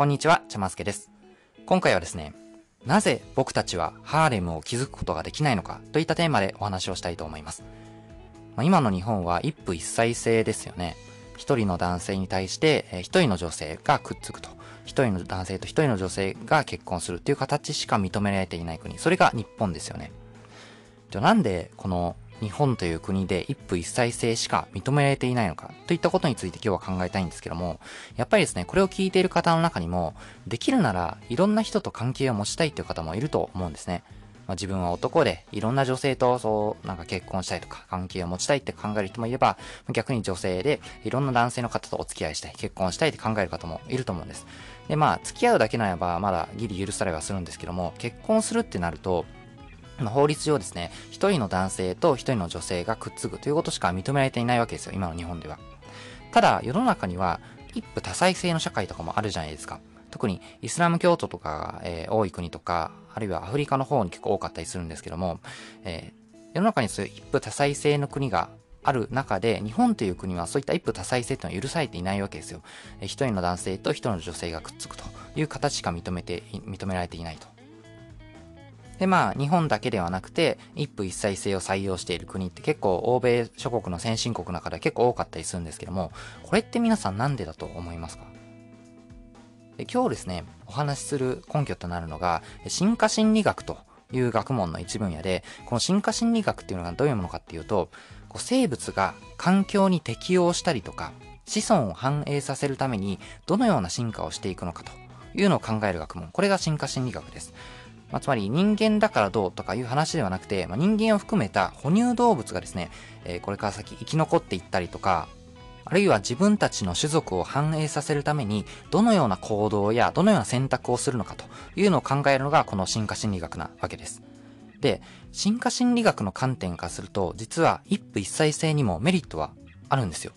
こんにちは、ちゃますけです。今回はですね、なぜ僕たちはハーレムを築くことができないのかといったテーマでお話をしたいと思います。まあ、今の日本は一夫一妻制ですよね。一人の男性に対して一人の女性がくっつくと。一人の男性と一人の女性が結婚するっていう形しか認められていない国。それが日本ですよね。じゃあなんでこの日本という国で一夫一妻制しか認められていないのかといったことについて今日は考えたいんですけども、やっぱりですね、これを聞いている方の中にも、できるならいろんな人と関係を持ちたいという方もいると思うんですね。まあ、自分は男でいろんな女性とそうなんか結婚したいとか関係を持ちたいって考える人もいれば逆に女性でいろんな男性の方とお付き合いしたい結婚したいって考える方もいると思うんですでまあ付き合うだけならばまだギリ許されはするんですけども結婚するってなると法律上ですね、一人の男性と一人の女性がくっつくということしか認められていないわけですよ、今の日本では。ただ、世の中には一夫多妻制の社会とかもあるじゃないですか。特にイスラム教徒とか、えー、多い国とか、あるいはアフリカの方に結構多かったりするんですけども、えー、世の中にそういう一夫多妻制の国がある中で、日本という国はそういった一夫多妻制というのは許されていないわけですよ。えー、一人の男性と一人の女性がくっつくという形しか認めて、認められていないと。で、まあ、日本だけではなくて、一夫一妻制を採用している国って結構、欧米諸国の先進国の中で結構多かったりするんですけども、これって皆さんなんでだと思いますか？で今日ですね、お話しする根拠となるのが、進化心理学という学問の一分野で、この進化心理学っていうのがどういうものかっていうと、こう生物が環境に適応したりとか、子孫を繁栄させるためにどのような進化をしていくのかというのを考える学問。これが進化心理学です。まあ、つまり人間だからどうとかいう話ではなくて、まあ、人間を含めた哺乳動物がですね、えー、これから先生き残っていったりとか、あるいは自分たちの種族を繁栄させるために、どのような行動やどのような選択をするのかというのを考えるのがこの進化心理学なわけです。で、進化心理学の観点からすると、実は一夫一妻制にもメリットはあるんですよ。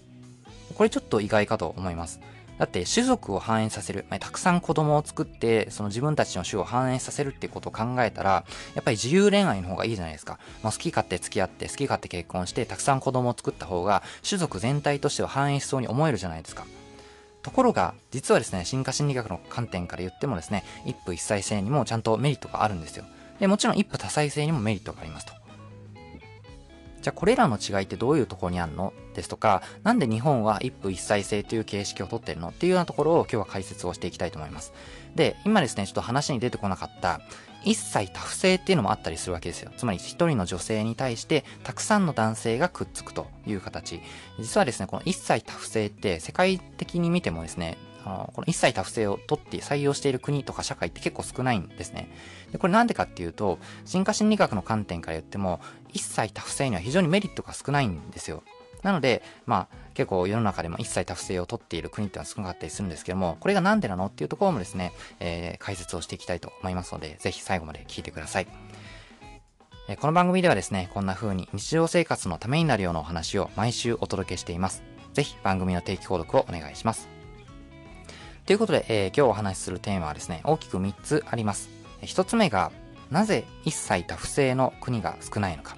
これちょっと意外かと思います。だって種族を繁栄させる、まあ、たくさん子供を作って、その自分たちの種を繁栄させるっていうことを考えたら、やっぱり自由恋愛の方がいいじゃないですか。まあ、好き勝手付き合って、好き勝手結婚して、たくさん子供を作った方が、種族全体としては繁栄しそうに思えるじゃないですか。ところが、実はですね、進化心理学の観点から言ってもですね、一夫一妻制にもちゃんとメリットがあるんですよ。で、もちろん一夫多妻制にもメリットがありますと。じゃあこれらの違いってどういうところにあるの？ですとか、なんで日本は一夫一妻制という形式をとってるのっていうようなところを今日は解説をしていきたいと思います。で、今ですね、ちょっと話に出てこなかった一妻多夫制っていうのもあったりするわけですよ。つまり一人の女性に対してたくさんの男性がくっつくという形。実はですね、この一妻多夫制って世界的に見てもですね、あのこの一切多夫性を取って採用している国とか社会って結構少ないんですね。でこれなんでかっていうと、進化心理学の観点から言っても、一切多夫性には非常にメリットが少ないんですよ。なので、まあ、結構世の中でも一切多夫性を取っている国っていうのは少なかったりするんですけども、これがなんでなのっていうところもですね、えー、解説をしていきたいと思いますので、ぜひ最後まで聞いてください。この番組ではですね、こんな風に日常生活のためになるようなお話を毎週お届けしています。ぜひ番組の定期購読をお願いします。ということで、えー、今日お話しするテーマはですね、大きく3つあります。1つ目が、なぜ一切多不正の国が少ないのか。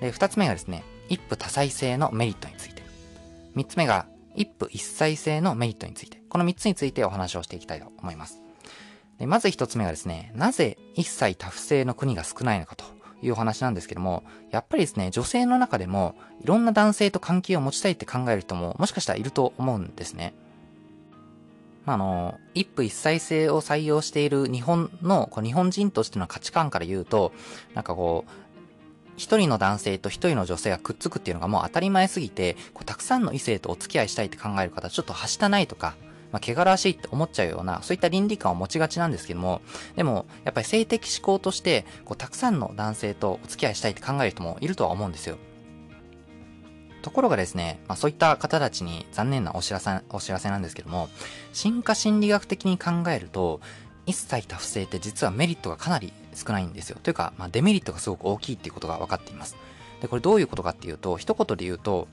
で、2つ目がですね、一夫多妻制のメリットについて。3つ目が、一夫一妻制のメリットについて。この3つについてお話をしていきたいと思います。でまず1つ目がですね、なぜ一切多不正の国が少ないのかというお話なんですけども、やっぱりですね、女性の中でもいろんな男性と関係を持ちたいって考える人ももしかしたらいると思うんですね。まあ、あの、一夫一妻制を採用している日本の、こう日本人としての価値観から言うと、なんかこう、一人の男性と一人の女性がくっつくっていうのがもう当たり前すぎて、こうたくさんの異性とお付き合いしたいって考える方、ちょっとはしたないとか、まあ、汚らしいって思っちゃうような、そういった倫理観を持ちがちなんですけども、でも、やっぱり性的思考として、こうたくさんの男性とお付き合いしたいって考える人もいるとは思うんですよ。ところがですね、まあ、そういった方たちに残念なお知らせ、お知らせなんですけども、進化心理学的に考えると、一切多不正って実はメリットがかなり少ないんですよ。というか、まあ、デメリットがすごく大きいっていうことが分かっています。で、これどういうことかっていうと、一言で言うと、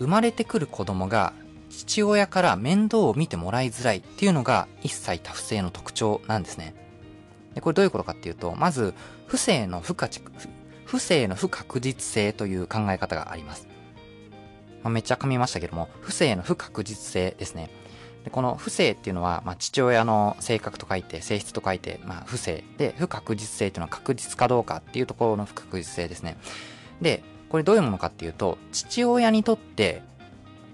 生まれてくる子供が父親から面倒を見てもらいづらいっていうのが一切多不正の特徴なんですね。で、これどういうことかっていうと、まず、不正の不可不正の不確実性という考え方があります。まあ、めっちゃ噛みましたけども、不正の不確実性ですね。でこの不正っていうのは、まあ、父親の性格と書いて、性質と書いて、まあ、不正。で、不確実性っていうのは確実かどうかっていうところの不確実性ですね。で、これどういうものかっていうと、父親にとって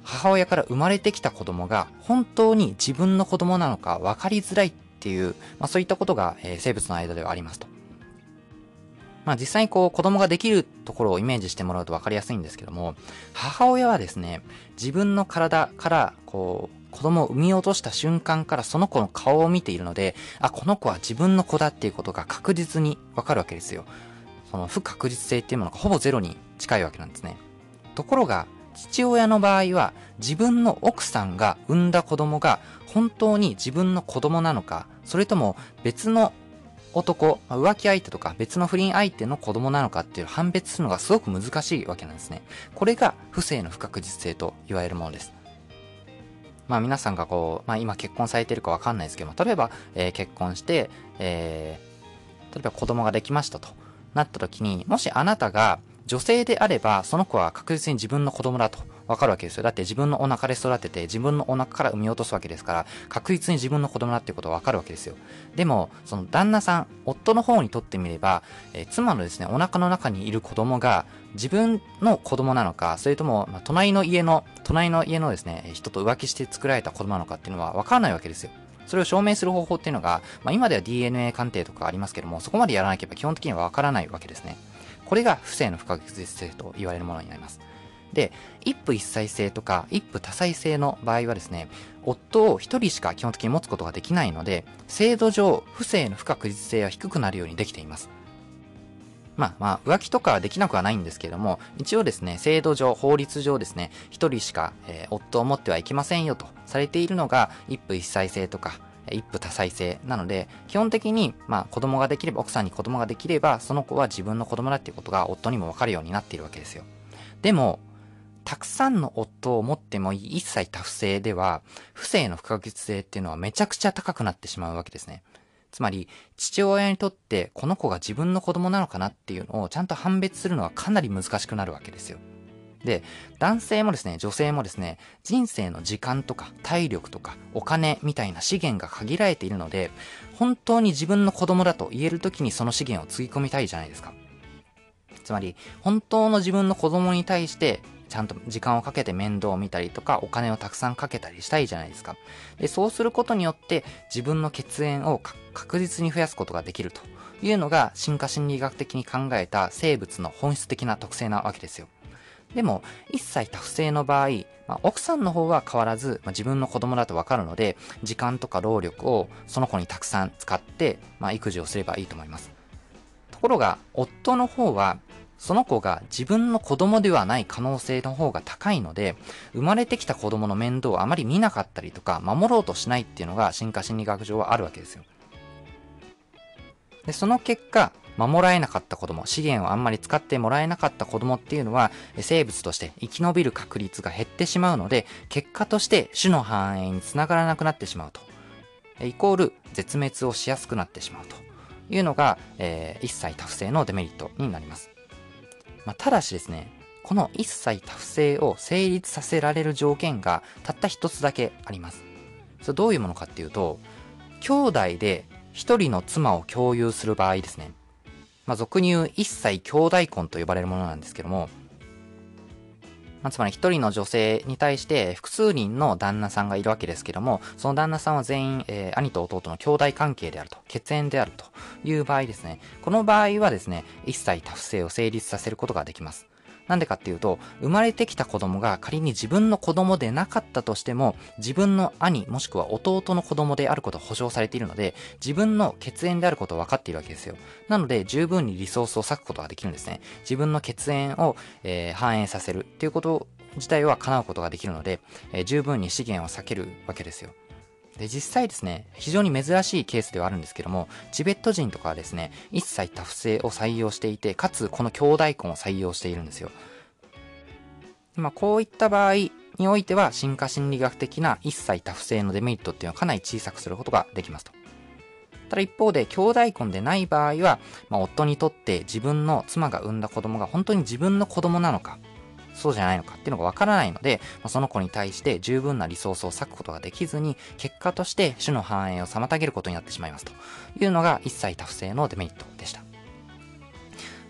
母親から生まれてきた子供が本当に自分の子供なのか分かりづらいっていう、まあ、そういったことが、え、生物の間ではありますと。まあ実際にこう子供ができるところをイメージしてもらうと分かりやすいんですけども、母親はですね、自分の体からこう子供を産み落とした瞬間からその子の顔を見ているので、あ、この子は自分の子だっていうことが確実にわかるわけですよ。その不確実性っていうものがほぼゼロに近いわけなんですね。ところが、父親の場合は自分の奥さんが産んだ子供が本当に自分の子供なのか、それとも別の男、浮気相手とか別の不倫相手の子供なのかっていう判別するのがすごく難しいわけなんですね。これが不正の不確実性と言われるものです。まあ皆さんがこう、まあ今結婚されてるかわかんないですけども、例えば、えー、結婚して、えー、例えば子供ができましたとなった時に、もしあなたが女性であれば、その子は確実に自分の子供だとわかるわけですよ。だって自分のお腹で育てて、自分のお腹から産み落とすわけですから、確実に自分の子供だっていうことはわかるわけですよ。でも、その旦那さん、夫の方にとってみれば、えー、妻のですね、お腹の中にいる子供が、自分の子供なのか、それとも、まあ、隣の家の、隣の家のですね、人と浮気して作られた子供なのかっていうのはわからないわけですよ。それを証明する方法っていうのが、まあ、今では DNA 鑑定とかありますけども、そこまでやらなければ基本的にはわからないわけですね。これが不正の不確実性と言われるものになります。で、一夫一妻制とか一夫多妻制の場合はですね、夫を一人しか基本的に持つことができないので、制度上、不正の不確実性は低くなるようにできています。まあまあ、浮気とかはできなくはないんですけれども、一応ですね、制度上、法律上ですね、一人しか、えー、夫を持ってはいけませんよとされているのが、一夫一妻制とか、一夫多妻制なので、基本的に、まあ子供ができれば、奥さんに子供ができれば、その子は自分の子供だっていうことが夫にもわかるようになっているわけですよ。でも、たくさんの夫を持っても一切多不正では、不正の不確実性っていうのはめちゃくちゃ高くなってしまうわけですね。つまり、父親にとってこの子が自分の子供なのかなっていうのをちゃんと判別するのはかなり難しくなるわけですよ。で、男性もですね、女性もですね、人生の時間とか体力とかお金みたいな資源が限られているので、本当に自分の子供だと言える時にその資源をつぎ込みたいじゃないですか。つまり、本当の自分の子供に対してちゃんと時間をかけて面倒を見たりとか、お金をたくさんかけたりしたいじゃないですか。で、そうすることによって自分の血縁を確実に増やすことができるというのが進化心理学的に考えた生物の本質的な特性なわけですよ。でも、一切多不正の場合、まあ、奥さんの方は変わらず、まあ、自分の子供だとわかるので、時間とか労力をその子にたくさん使って、まあ、育児をすればいいと思います。ところが、夫の方は、その子が自分の子供ではない可能性の方が高いので、生まれてきた子供の面倒をあまり見なかったりとか、守ろうとしないっていうのが進化心理学上はあるわけですよ。で、その結果、守られなかった子供、資源をあんまり使ってもらえなかった子供っていうのは、生物として生き延びる確率が減ってしまうので、結果として種の繁栄につながらなくなってしまうと。イコール、絶滅をしやすくなってしまうというのが、えー、一切多不正のデメリットになります。まあ、ただしですね、この一切多不正を成立させられる条件がたった一つだけあります。それどういうものかっていうと、兄弟で一人の妻を共有する場合ですね。まあ、俗に言う一切兄弟婚と呼ばれるものなんですけども、まあ、つまり一人の女性に対して複数人の旦那さんがいるわけですけども、その旦那さんは全員、えー、兄と弟の兄弟関係であると、血縁であるという場合ですね。この場合はですね、一切多不正を成立させることができます。なんでかっていうと、生まれてきた子供が仮に自分の子供でなかったとしても、自分の兄もしくは弟の子供であることを保証されているので、自分の血縁であることを分かっているわけですよ。なので、十分にリソースを割くことができるんですね。自分の血縁を、えー、反映させるっていうこと自体は叶うことができるので、えー、十分に資源を避けるわけですよ。で、実際ですね、非常に珍しいケースではあるんですけども、チベット人とかはですね、一切多不正を採用していて、かつこの兄弟婚を採用しているんですよ。まあ、こういった場合においては、進化心理学的な一切多不正のデメリットっていうのはかなり小さくすることができますと。ただ一方で、兄弟婚でない場合は、まあ、夫にとって自分の妻が産んだ子供が本当に自分の子供なのか、そうじゃないのかっていうのがわからないので、まあ、その子に対して十分なリソースを割くことができずに、結果として種の繁栄を妨げることになってしまいますというのが一切多不正のデメリットでした。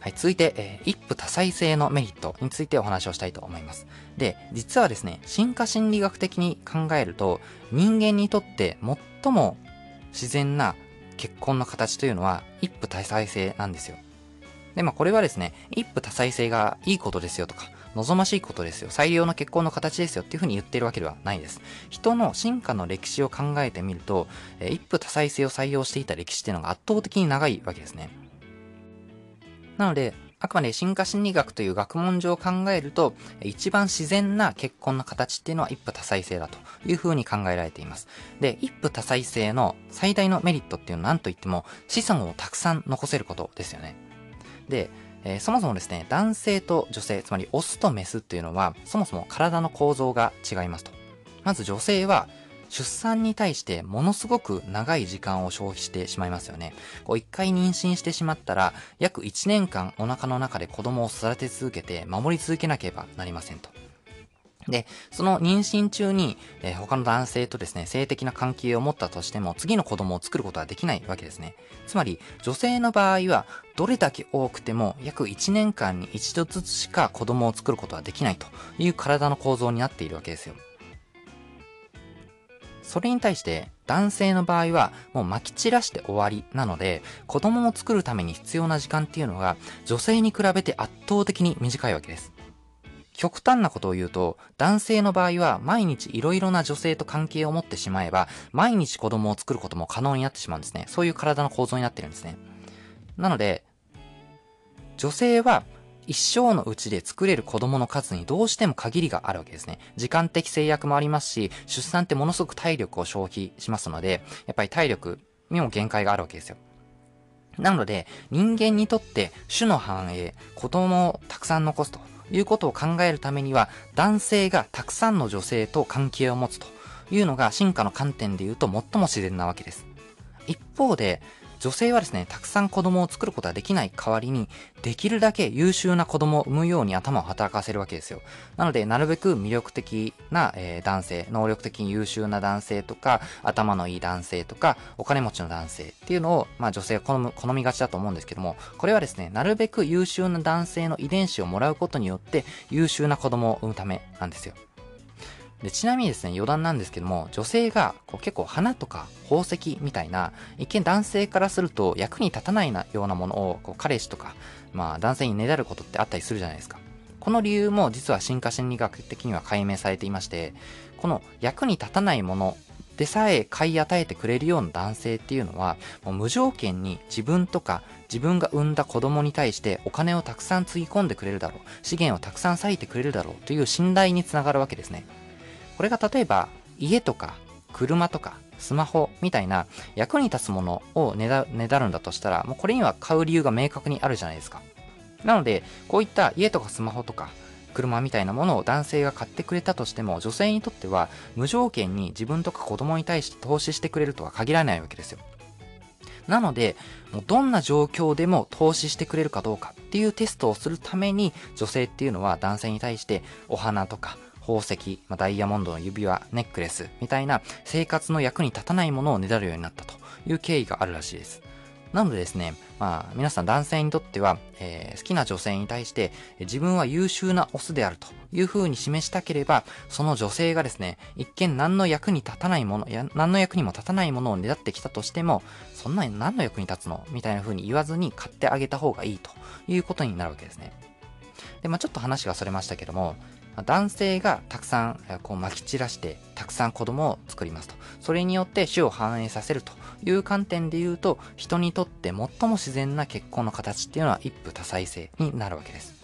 はい、続いて、えー、一夫多妻制のメリットについてお話をしたいと思います。で、実はですね、進化心理学的に考えると、人間にとって最も自然な結婚の形というのは一夫多妻制なんですよ。で、まあこれはですね、一夫多妻制がいいことですよとか、望ましいことですよ、最良の結婚の形ですよっていうふうに言ってるわけではないです。人の進化の歴史を考えてみると、え一夫多妻制を採用していた歴史っていうのが圧倒的に長いわけですね。なので、あくまで進化心理学という学問上考えると、一番自然な結婚の形っていうのは一夫多妻制だというふうに考えられています。で、一夫多妻制の最大のメリットっていうのは何と言っても子孫をたくさん残せることですよね。で、えー、そもそもですね、男性と女性、つまりオスとメスっていうのは、そもそも体の構造が違いますと。まず女性は出産に対してものすごく長い時間を消費してしまいますよね。こう一回妊娠してしまったら、約1年間お腹の中で子供を育て続けて守り続けなければなりませんと。で、その妊娠中に、えー、他の男性とですね、性的な関係を持ったとしても、次の子供を作ることはできないわけですね。つまり、女性の場合は、どれだけ多くても、約1年間に一度ずつしか子供を作ることはできないという体の構造になっているわけですよ。それに対して男性の場合はもう撒き散らして終わりなので子供を作るために必要な時間っていうのが女性に比べて圧倒的に短いわけです。極端なことを言うと、男性の場合は毎日いろいろな女性と関係を持ってしまえば、毎日子供を作ることも可能になってしまうんですね。そういう体の構造になってるんですね。なので、女性は一生のうちで作れる子供の数にどうしても限りがあるわけですね。時間的制約もありますし、出産ってものすごく体力を消費しますので、やっぱり体力にも限界があるわけですよ。なので、人間にとって種の繁栄、子供をたくさん残すということを考えるためには、男性がたくさんの女性と関係を持つというのが進化の観点で言うと最も自然なわけです。一方で、女性はですね、たくさん子供を作ることはできない代わりに、できるだけ優秀な子供を産むように頭を働かせるわけですよ。なので、なるべく魅力的な、えー、男性、能力的に優秀な男性とか、頭のいい男性とか、お金持ちの男性っていうのを、まあ女性は好む、好みがちだと思うんですけども、これはですね、なるべく優秀な男性の遺伝子をもらうことによって、優秀な子供を産むためなんですよ。でちなみにですね、余談なんですけども、女性がこう結構花とか宝石みたいな、一見男性からすると役に立たないなようなものをこう彼氏とか、まあ男性にねだることってあったりするじゃないですか。この理由も実は進化心理学的には解明されていまして、この役に立たないものでさえ買い与えてくれるような男性っていうのは、もう無条件に自分とか自分が産んだ子供に対してお金をたくさんつぎ込んでくれるだろう、資源をたくさん割いてくれるだろうという信頼につながるわけですね。これが例えば家とか車とかスマホみたいな役に立つものをねだねだるんだとしたら、もうこれには買う理由が明確にあるじゃないですか。なので、こういった家とかスマホとか車みたいなものを男性が買ってくれたとしても、女性にとっては無条件に自分とか子供に対して投資してくれるとは限らないわけですよ。なので、もうどんな状況でも投資してくれるかどうかっていうテストをするために、女性っていうのは男性に対してお花とか宝石、まあ、ダイヤモンドの指輪、ネックレスみたいな生活の役に立たないものをねだるようになったという経緯があるらしいです。なのでですね、まあ皆さん男性にとっては、えー、好きな女性に対して自分は優秀なオスであるという風に示したければ、その女性がですね、一見何の役に立たないもの、や何の役にも立たないものをねだってきたとしても、そんなに何の役に立つのみたいな風に言わずに買ってあげた方がいいということになるわけですね。で、まあちょっと話がそれましたけども、男性がたくさんこう撒き散らしてたくさん子供を作りますと。それによって種を繁栄させるという観点で言うと、人にとって最も自然な結婚の形っていうのは一夫多妻制になるわけです。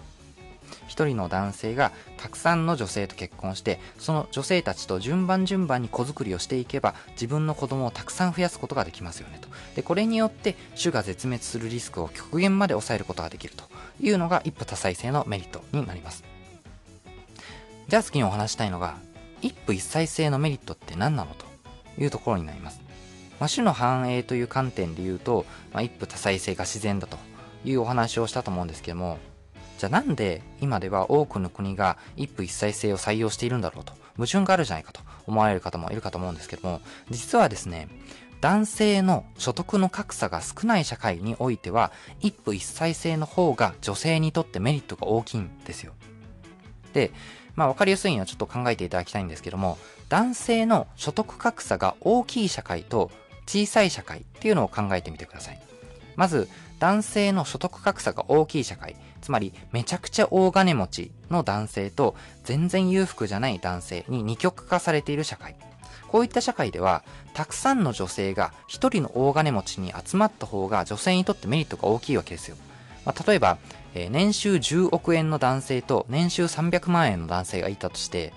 一人の男性がたくさんの女性と結婚して、その女性たちと順番順番に子作りをしていけば、自分の子供をたくさん増やすことができますよねと。で、これによって種が絶滅するリスクを極限まで抑えることができるというのが一夫多妻制のメリットになります。じゃあ次にお話したいのが、一夫一妻制のメリットって何なのというところになります。まあ、種の繁栄という観点で言うと、まあ、一夫多妻制が自然だというお話をしたと思うんですけども、じゃあなんで今では多くの国が一夫一妻制を採用しているんだろうと、矛盾があるじゃないかと思われる方もいるかと思うんですけども、実はですね、男性の所得の格差が少ない社会においては、一夫一妻制の方が女性にとってメリットが大きいんですよ。で、まあ分かりやすいのはちょっと考えていただきたいんですけども、男性の所得格差が大きい社会と小さい社会っていうのを考えてみてください。まず、男性の所得格差が大きい社会、つまりめちゃくちゃ大金持ちの男性と全然裕福じゃない男性に二極化されている社会。こういった社会では、たくさんの女性が一人の大金持ちに集まった方が女性にとってメリットが大きいわけですよ。まあ、例えば、えー、年収10億円の男性と年収300万円の男性がいたとして、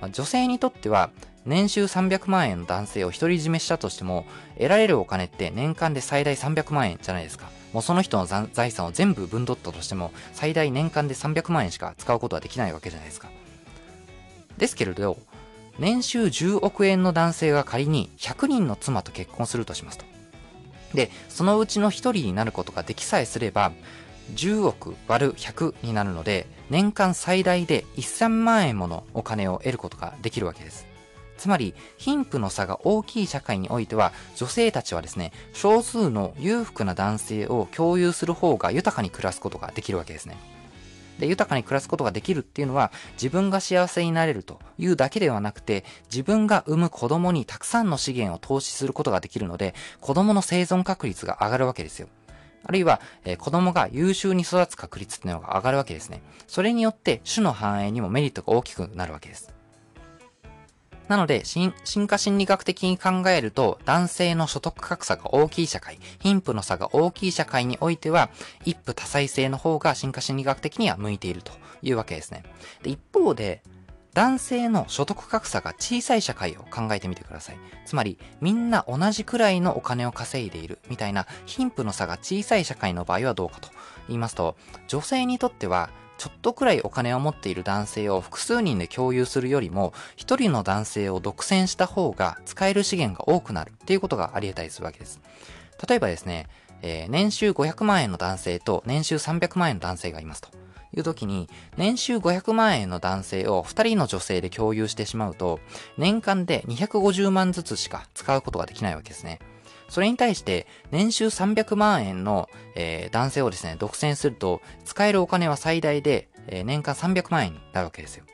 まあ、女性にとっては年収300万円の男性を独り占めしたとしても、得られるお金って年間で最大300万円じゃないですか。もうその人の財産を全部分取ったとしても、最大年間で300万円しか使うことはできないわけじゃないですか。ですけれど、年収10億円の男性が仮に100人の妻と結婚するとしますと。で、そのうちの1人になることができさえすれば、10億割る100になるので、年間最大で1000万円ものお金を得ることができるわけです。つまり、貧富の差が大きい社会においては、女性たちはですね、少数の裕福な男性を共有する方が豊かに暮らすことができるわけですね。で、豊かに暮らすことができるっていうのは、自分が幸せになれるというだけではなくて、自分が産む子供にたくさんの資源を投資することができるので、子供の生存確率が上がるわけですよ。あるいは、えー、子供が優秀に育つ確率っていうのが上がるわけですね。それによって、種の繁栄にもメリットが大きくなるわけです。なので、進化心理学的に考えると、男性の所得格差が大きい社会、貧富の差が大きい社会においては、一夫多妻制の方が進化心理学的には向いているというわけですね。で一方で、男性の所得格差が小さい社会を考えてみてください。つまり、みんな同じくらいのお金を稼いでいるみたいな貧富の差が小さい社会の場合はどうかと言いますと、女性にとってはちょっとくらいお金を持っている男性を複数人で共有するよりも、一人の男性を独占した方が使える資源が多くなるっていうことがあり得たりするわけです。例えばですね、えー、年収500万円の男性と年収300万円の男性がいますと。いう時に、年収500万円の男性を2人の女性で共有してしまうと、年間で250万ずつしか使うことができないわけですね。それに対して、年収300万円の、えー、男性をですね、独占すると、使えるお金は最大で、えー、年間300万円になるわけですよ。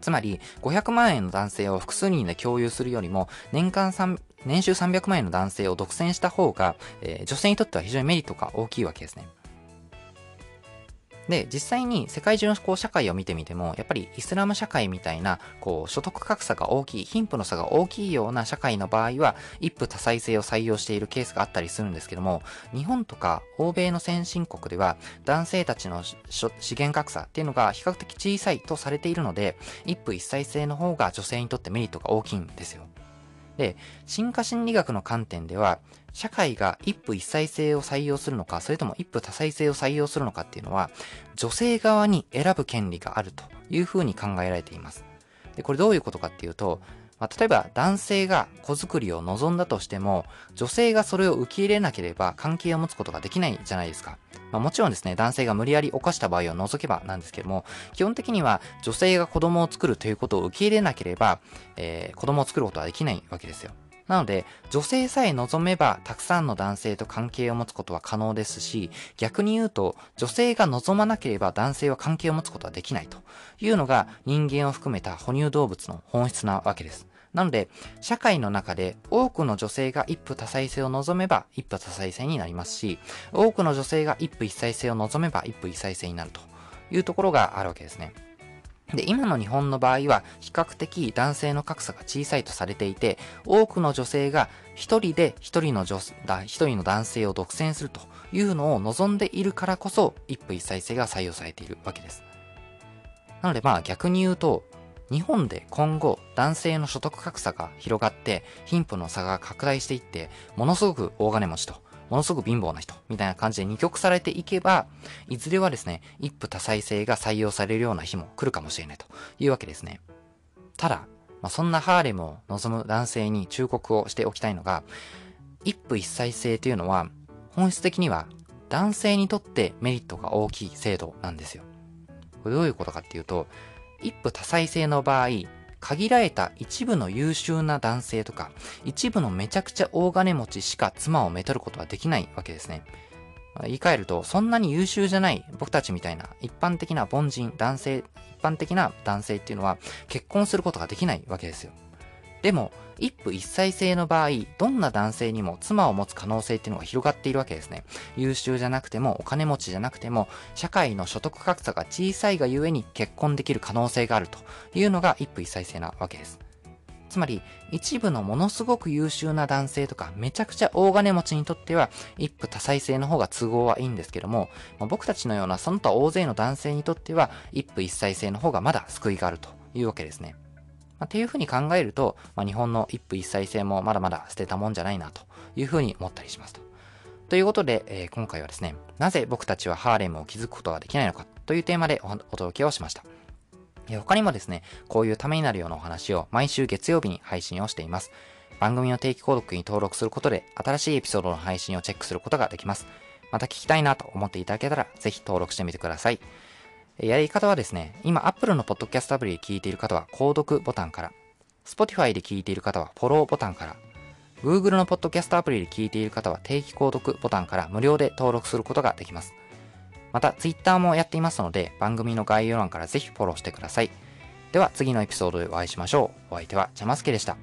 つまり、500万円の男性を複数人で共有するよりも、年間3、年収300万円の男性を独占した方が、えー、女性にとっては非常にメリットが大きいわけですね。で、実際に世界中のこう社会を見てみても、やっぱりイスラム社会みたいな、こう、所得格差が大きい、貧富の差が大きいような社会の場合は、一夫多妻制を採用しているケースがあったりするんですけども、日本とか欧米の先進国では、男性たちの資源格差っていうのが比較的小さいとされているので、一夫一妻制の方が女性にとってメリットが大きいんですよ。で、進化心理学の観点では、社会が一夫一妻制を採用するのか、それとも一夫多妻制を採用するのかっていうのは、女性側に選ぶ権利があるというふうに考えられています。で、これどういうことかっていうと、まあ、例えば男性が子作りを望んだとしても、女性がそれを受け入れなければ関係を持つことができないじゃないですか。まあ、もちろんですね、男性が無理やり犯した場合を除けばなんですけども、基本的には女性が子供を作るということを受け入れなければ、えー、子供を作ることはできないわけですよ。なので、女性さえ望めば、たくさんの男性と関係を持つことは可能ですし、逆に言うと、女性が望まなければ男性は関係を持つことはできないというのが人間を含めた哺乳動物の本質なわけです。なので、社会の中で多くの女性が一夫多妻制を望めば一夫多妻制になりますし、多くの女性が一夫一妻制を望めば一夫一妻制になるというところがあるわけですね。で、今の日本の場合は比較的男性の格差が小さいとされていて、多くの女性が一人で一人の女、一人の男性を独占するというのを望んでいるからこそ、一夫一妻制が採用されているわけです。なのでまあ逆に言うと、日本で今後男性の所得格差が広がって貧富の差が拡大していってものすごく大金持ちとものすごく貧乏な人、みたいな感じで二極されていけば、いずれはですね、一夫多妻制が採用されるような日も来るかもしれないというわけですね。ただ、まあ、そんなハーレムを望む男性に忠告をしておきたいのが、一夫一妻制というのは、本質的には男性にとってメリットが大きい制度なんですよ。どういうことかっていうと、一夫多妻制の場合、限られた一部の優秀な男性とか、一部のめちゃくちゃ大金持ちしか妻をめとることはできないわけですね。言い換えると、そんなに優秀じゃない僕たちみたいな一般的な凡人、男性、一般的な男性っていうのは結婚することができないわけですよ。でも、一夫一妻制の場合、どんな男性にも妻を持つ可能性っていうのが広がっているわけですね。優秀じゃなくても、お金持ちじゃなくても、社会の所得格差が小さいがゆえに結婚できる可能性があるというのが一夫一妻制なわけです。つまり、一部のものすごく優秀な男性とか、めちゃくちゃ大金持ちにとっては、一夫多妻制の方が都合はいいんですけども、まあ、僕たちのようなその他大勢の男性にとっては、一夫一妻制の方がまだ救いがあるというわけですね。まあ、っていうふうに考えると、まあ、日本の一夫一妻制もまだまだ捨てたもんじゃないなというふうに思ったりしますと。ということで、えー、今回はですね、なぜ僕たちはハーレムを築くことができないのかというテーマでお届けをしました。他にもですね、こういうためになるようなお話を毎週月曜日に配信をしています。番組の定期購読に登録することで、新しいエピソードの配信をチェックすることができます。また聞きたいなと思っていただけたら、ぜひ登録してみてください。やり方はですね、今 Apple のポッドキャストアプリで聞いている方は購読ボタンから、Spotify で聞いている方はフォローボタンから、Google のポッドキャストアプリで聞いている方は定期購読ボタンから無料で登録することができます。また Twitter もやっていますので番組の概要欄からぜひフォローしてください。では次のエピソードでお会いしましょう。お相手はジャマスケでした。